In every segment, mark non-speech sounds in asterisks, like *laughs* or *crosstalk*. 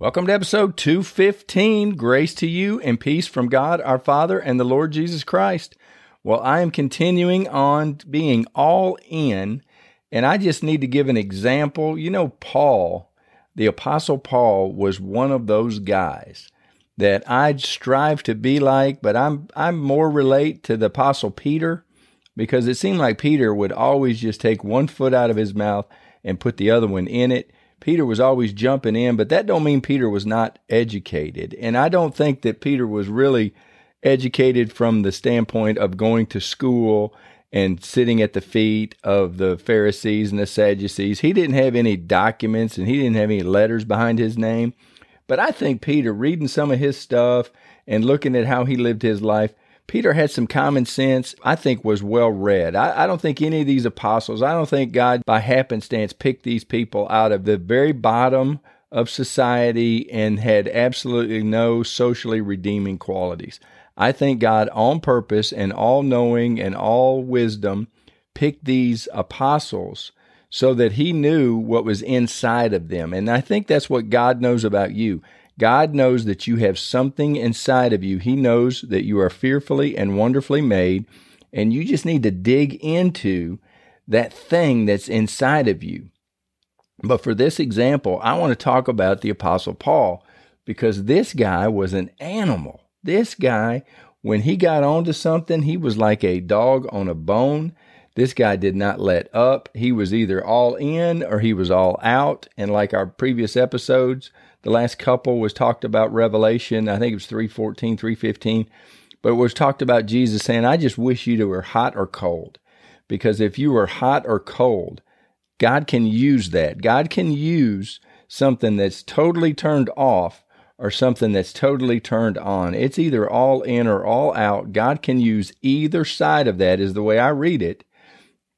Welcome to episode 215. Grace to you and peace from God our Father and the Lord Jesus Christ. Well, I am continuing on being all in, and I just need to give an example. You know, Paul, the Apostle Paul, was one of those guys that I'd strive to be like, but I'm I'm more relate to the Apostle Peter because it seemed like Peter would always just take one foot out of his mouth and put the other one in it. Peter was always jumping in, but that don't mean Peter was not educated. And I don't think that Peter was really educated from the standpoint of going to school and sitting at the feet of the Pharisees and the Sadducees. He didn't have any documents and he didn't have any letters behind his name. But I think Peter, reading some of his stuff and looking at how he lived his life, Peter had some common sense, I think was well read. I, I, don't think any of these apostles, I don't think God by happenstance picked these people out of the very bottom of society and had absolutely no socially redeeming qualities. I think God, on purpose and all knowing and all wisdom, picked these apostles so that he knew what was inside of them. And I think that's what God knows about you. God knows that you have something inside of you. He knows that you are fearfully and wonderfully made, and you just need to dig into that thing that's inside of you. But for this example, I want to talk about the Apostle Paul because this guy was an animal. This guy, when he got onto something, he was like a dog on a bone. This guy did not let up. He was either all in or he was all out. And like our previous episodes, the last couple was talked about Revelation. I think it was 314, 315. But it was talked about Jesus saying, I just wish you were hot or cold. Because if you were hot or cold, God can use that. God can use something that's totally turned off or something that's totally turned on. It's either all in or all out. God can use either side of that, is the way I read it.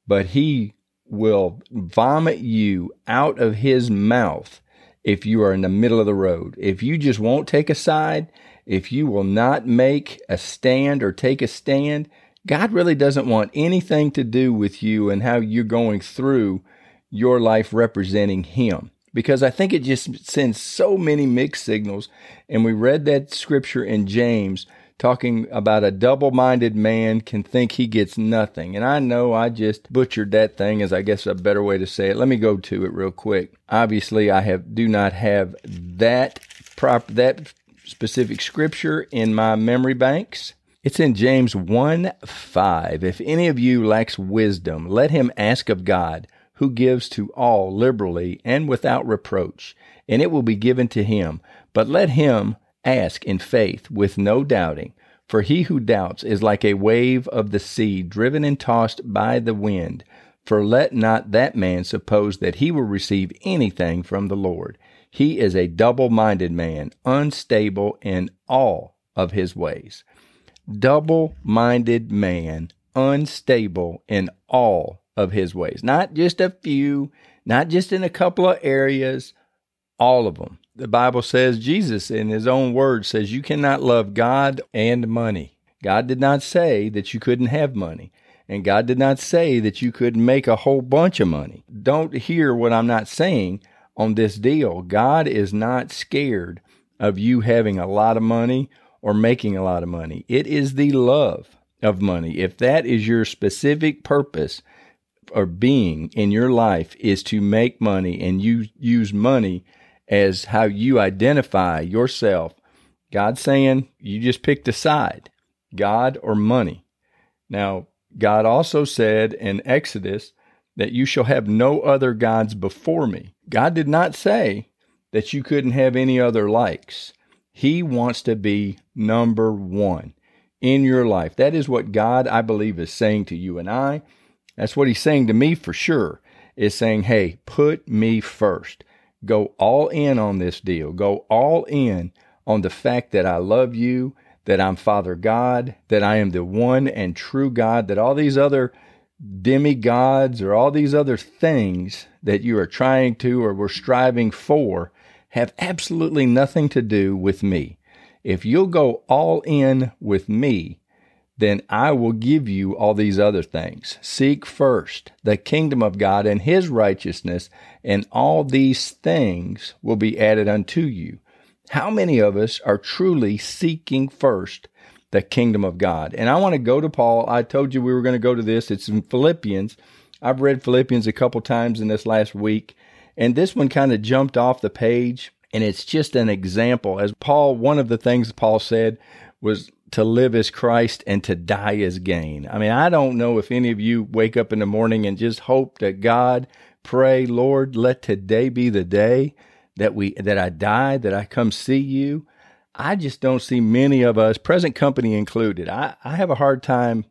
But He will vomit you out of His mouth if you are in the middle of the road. If you just won't take a side, if you will not make a stand or take a stand, God really doesn't want anything to do with you and how you're going through your life representing Him. Because I think it just sends so many mixed signals. And we read that scripture in James talking about a double minded man can think he gets nothing. And I know I just butchered that thing as I guess a better way to say it. Let me go to it real quick. Obviously, I have do not have that prop that specific scripture in my memory banks. It's in James 1 5. If any of you lacks wisdom, let him ask of God, who gives to all liberally and without reproach, and it will be given to him. But let him ask in faith with no doubting. For he who doubts is like a wave of the sea driven and tossed by the wind. For let not that man suppose that he will receive anything from the Lord. He is a double minded man, unstable in all of his ways. Double minded man, unstable in all of his ways. Not just a few, not just in a couple of areas, all of them. The Bible says, Jesus in his own words says, you cannot love God and money. God did not say that you couldn't have money. And God did not say that you could make a whole bunch of money. Don't hear what I'm not saying on this deal. God is not scared of you having a lot of money or making a lot of money. It is the love of money. If that is your specific purpose or being in your life is to make money and you use money as how you identify yourself, God's saying you just picked a side, God or money. Now, God also said in Exodus that you shall have no other gods before me. God did not say that you couldn't have any other likes. He wants to be number one in your life. That is what God, I believe, is saying to you and I. That's what He's saying to me for sure, is saying, hey, put me first. Go all in on this deal. Go all in on the fact that I love you, that I'm Father God, that I am the one and true God, that all these other demigods or all these other things that you are trying to or were striving for have absolutely nothing to do with me. If you'll go all in with me, then I will give you all these other things. Seek first the kingdom of God and his righteousness, and all these things will be added unto you. How many of us are truly seeking first the kingdom of God? And I want to go to Paul. I told you we were going to go to this. It's in Philippians. I've read Philippians a couple times in this last week, and this one kind of jumped off the page. And it's just an example. As Paul, one of the things Paul said was to live as Christ and to die as gain. I mean, I don't know if any of you wake up in the morning and just hope that God, pray, Lord, let today be the day that we that I die, that I come see you. I just don't see many of us, present company included. I, I have a hard time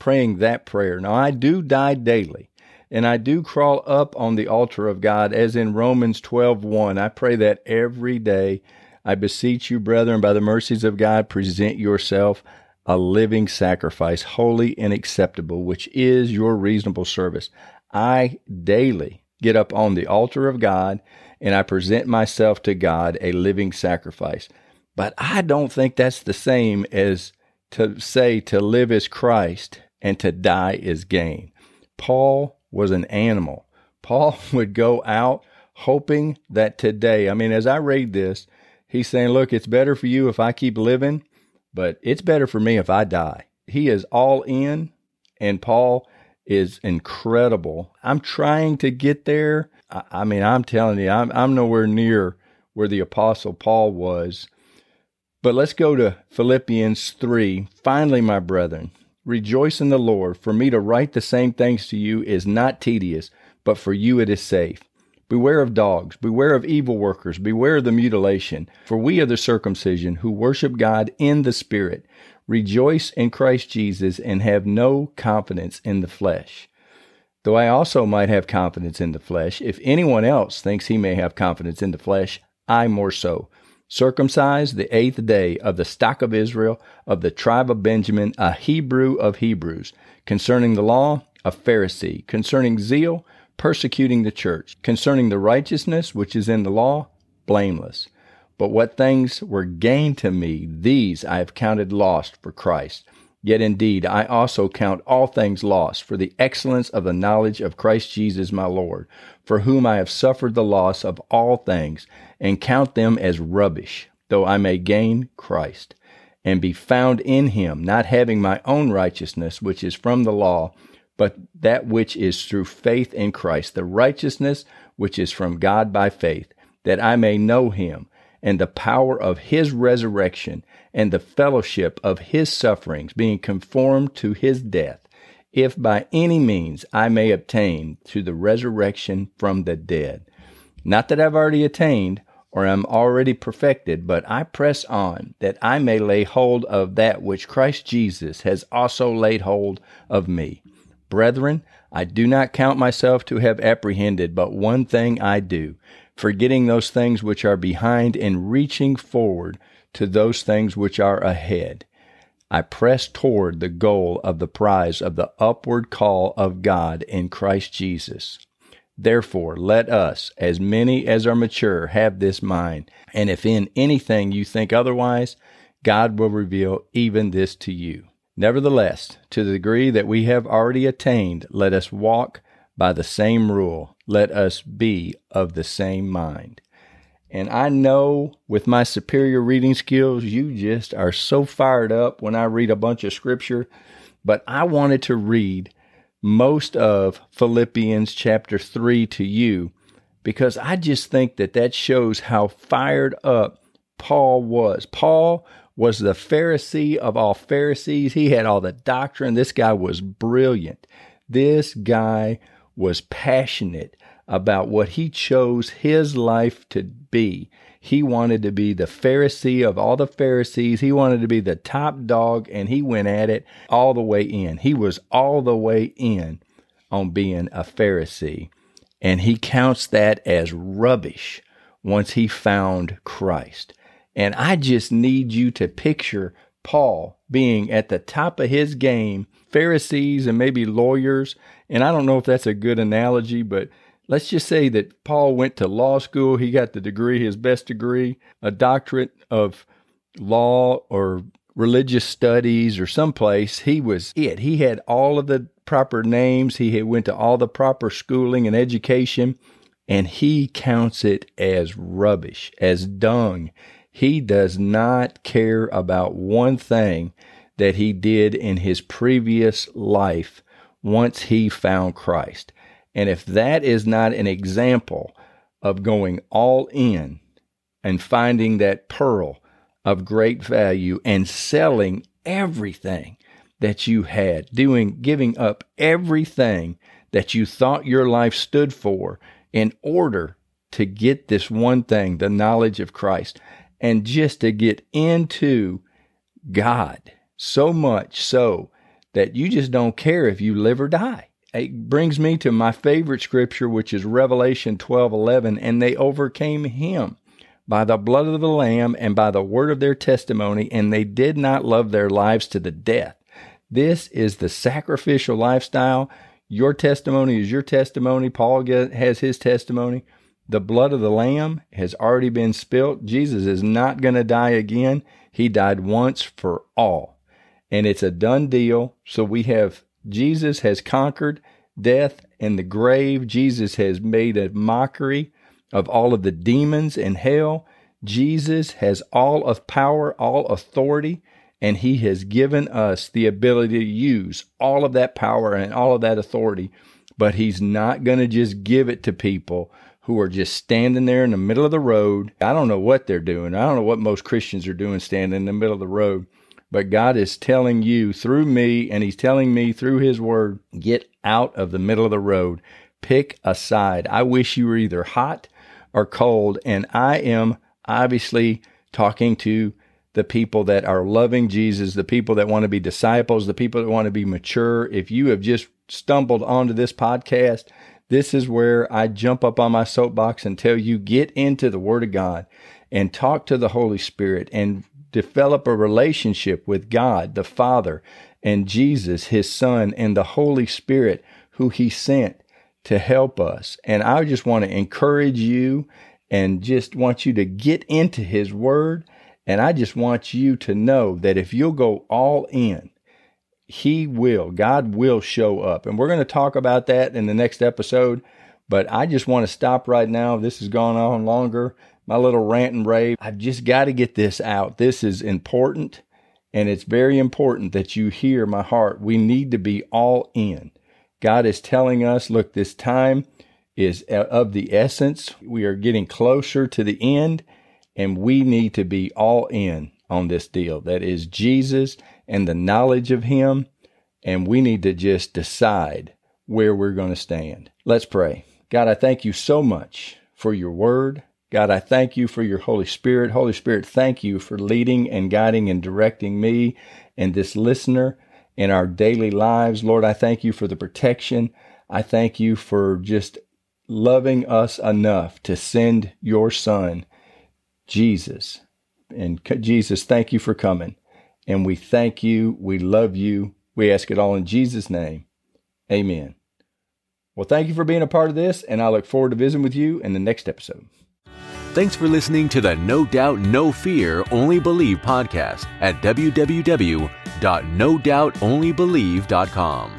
praying that prayer. Now I do die daily and I do crawl up on the altar of God as in Romans 12:1. I pray that every day I beseech you, brethren, by the mercies of God, present yourself a living sacrifice, holy and acceptable, which is your reasonable service. I daily get up on the altar of God and I present myself to God a living sacrifice. But I don't think that's the same as to say to live is Christ and to die is gain. Paul was an animal. Paul *laughs* would go out hoping that today, I mean, as I read this, He's saying, look, it's better for you if I keep living, but it's better for me if I die. He is all in, and Paul is incredible. I'm trying to get there. I, I mean, I'm telling you, I'm, I'm nowhere near where the Apostle Paul was. But let's go to Philippians 3. Finally, my brethren, rejoice in the Lord. For me to write the same things to you is not tedious, but for you it is safe. Beware of dogs, beware of evil workers, beware of the mutilation, for we are the circumcision who worship God in the Spirit, rejoice in Christ Jesus, and have no confidence in the flesh. Though I also might have confidence in the flesh, if anyone else thinks he may have confidence in the flesh, I more so. Circumcised the eighth day of the stock of Israel, of the tribe of Benjamin, a Hebrew of Hebrews, concerning the law, a Pharisee, concerning zeal, persecuting the church, concerning the righteousness which is in the law, blameless. But what things were gain to me, these I have counted lost for Christ. Yet indeed I also count all things lost for the excellence of the knowledge of Christ Jesus my Lord, for whom I have suffered the loss of all things, and count them as rubbish, though I may gain Christ, and be found in him, not having my own righteousness, which is from the law, but that which is through faith in Christ, the righteousness which is from God by faith, that I may know him and the power of his resurrection and the fellowship of his sufferings, being conformed to his death, if by any means I may obtain to the resurrection from the dead. Not that I've already attained or am already perfected, but I press on that I may lay hold of that which Christ Jesus has also laid hold of me. Brethren, I do not count myself to have apprehended, but one thing I do, forgetting those things which are behind and reaching forward to those things which are ahead. I press toward the goal of the prize of the upward call of God in Christ Jesus. Therefore, let us, as many as are mature, have this mind. And if in anything you think otherwise, God will reveal even this to you. Nevertheless, to the degree that we have already attained, let us walk by the same rule. Let us be of the same mind. And I know with my superior reading skills, you just are so fired up when I read a bunch of scripture. But I wanted to read most of Philippians chapter 3 to you because I just think that that shows how fired up Paul was. Paul was the Pharisee of all Pharisees. He had all the doctrine. This guy was brilliant. This guy was passionate about what he chose his life to be. He wanted to be the Pharisee of all the Pharisees. He wanted to be the top dog, and he went at it all the way in. He was all the way in on being a Pharisee. And he counts that as rubbish once he found Christ. And I just need you to picture Paul being at the top of his game, Pharisees and maybe lawyers. And I don't know if that's a good analogy, but let's just say that Paul went to law school. He got the degree, his best degree, a doctorate of law or religious studies or someplace. He was it. He had all of the proper names. He went to all the proper schooling and education, and he counts it as rubbish, as dung. He does not care about one thing that he did in his previous life once he found Christ. And if that is not an example of going all in and finding that pearl of great value and selling everything that you had, doing giving up everything that you thought your life stood for in order to get this one thing, the knowledge of Christ, and just to get into God so much so that you just don't care if you live or die. It brings me to my favorite scripture, which is Revelation 12 11, and they overcame him by the blood of the Lamb and by the word of their testimony, and they did not love their lives to the death. This is the sacrificial lifestyle. Your testimony is your testimony. Paul has his testimony. The blood of the Lamb has already been spilt. Jesus is not going to die again. He died once for all. And it's a done deal. So we have Jesus has conquered death and the grave. Jesus has made a mockery of all of the demons in hell. Jesus has all of power, all authority, and he has given us the ability to use all of that power and all of that authority. But he's not going to just give it to people who are just standing there in the middle of the road. I don't know what they're doing. I don't know what most Christians are doing standing in the middle of the road. But God is telling you through me, and He's telling me through His Word, get out of the middle of the road. Pick a side. I wish you were either hot or cold. And I am obviously talking to the people that are loving Jesus, the people that want to be disciples, the people that want to be mature. If you have just stumbled onto this podcast, this is where I jump up on my soapbox and tell you get into the Word of God and talk to the Holy Spirit and develop a relationship with God, the Father, and Jesus, His Son, and the Holy Spirit, who He sent to help us. And I just want to encourage you and just want you to get into His Word. And I just want you to know that if you'll go all in, He will, God will show up. And we're going to talk about that in the next episode. But I just want to stop right now. This has gone on longer. My little rant and rave. I've just got to get this out. This is important. And it's very important that you hear my heart. We need to be all in. God is telling us, look, this time is of the essence. We are getting closer to the end, and we need to be all in on this deal. That is Jesus and the knowledge of Him, and we need to just decide where we're going to stand. Let's pray. God, I thank you so much for your word. God, I thank you for your Holy Spirit. Holy Spirit, thank you for leading and guiding and directing me and this listener in our daily lives. Lord, I thank you for the protection. I thank you for just loving us enough to send your son, Jesus. And Jesus, thank you for coming. And we thank you. We love you. We ask it all in Jesus' name. Amen. Well, thank you for being a part of this, and I look forward to visiting with you in the next episode. Thanks for listening to the No Doubt, No Fear, Only Believe podcast at www.nodoubtonlybelieve.com.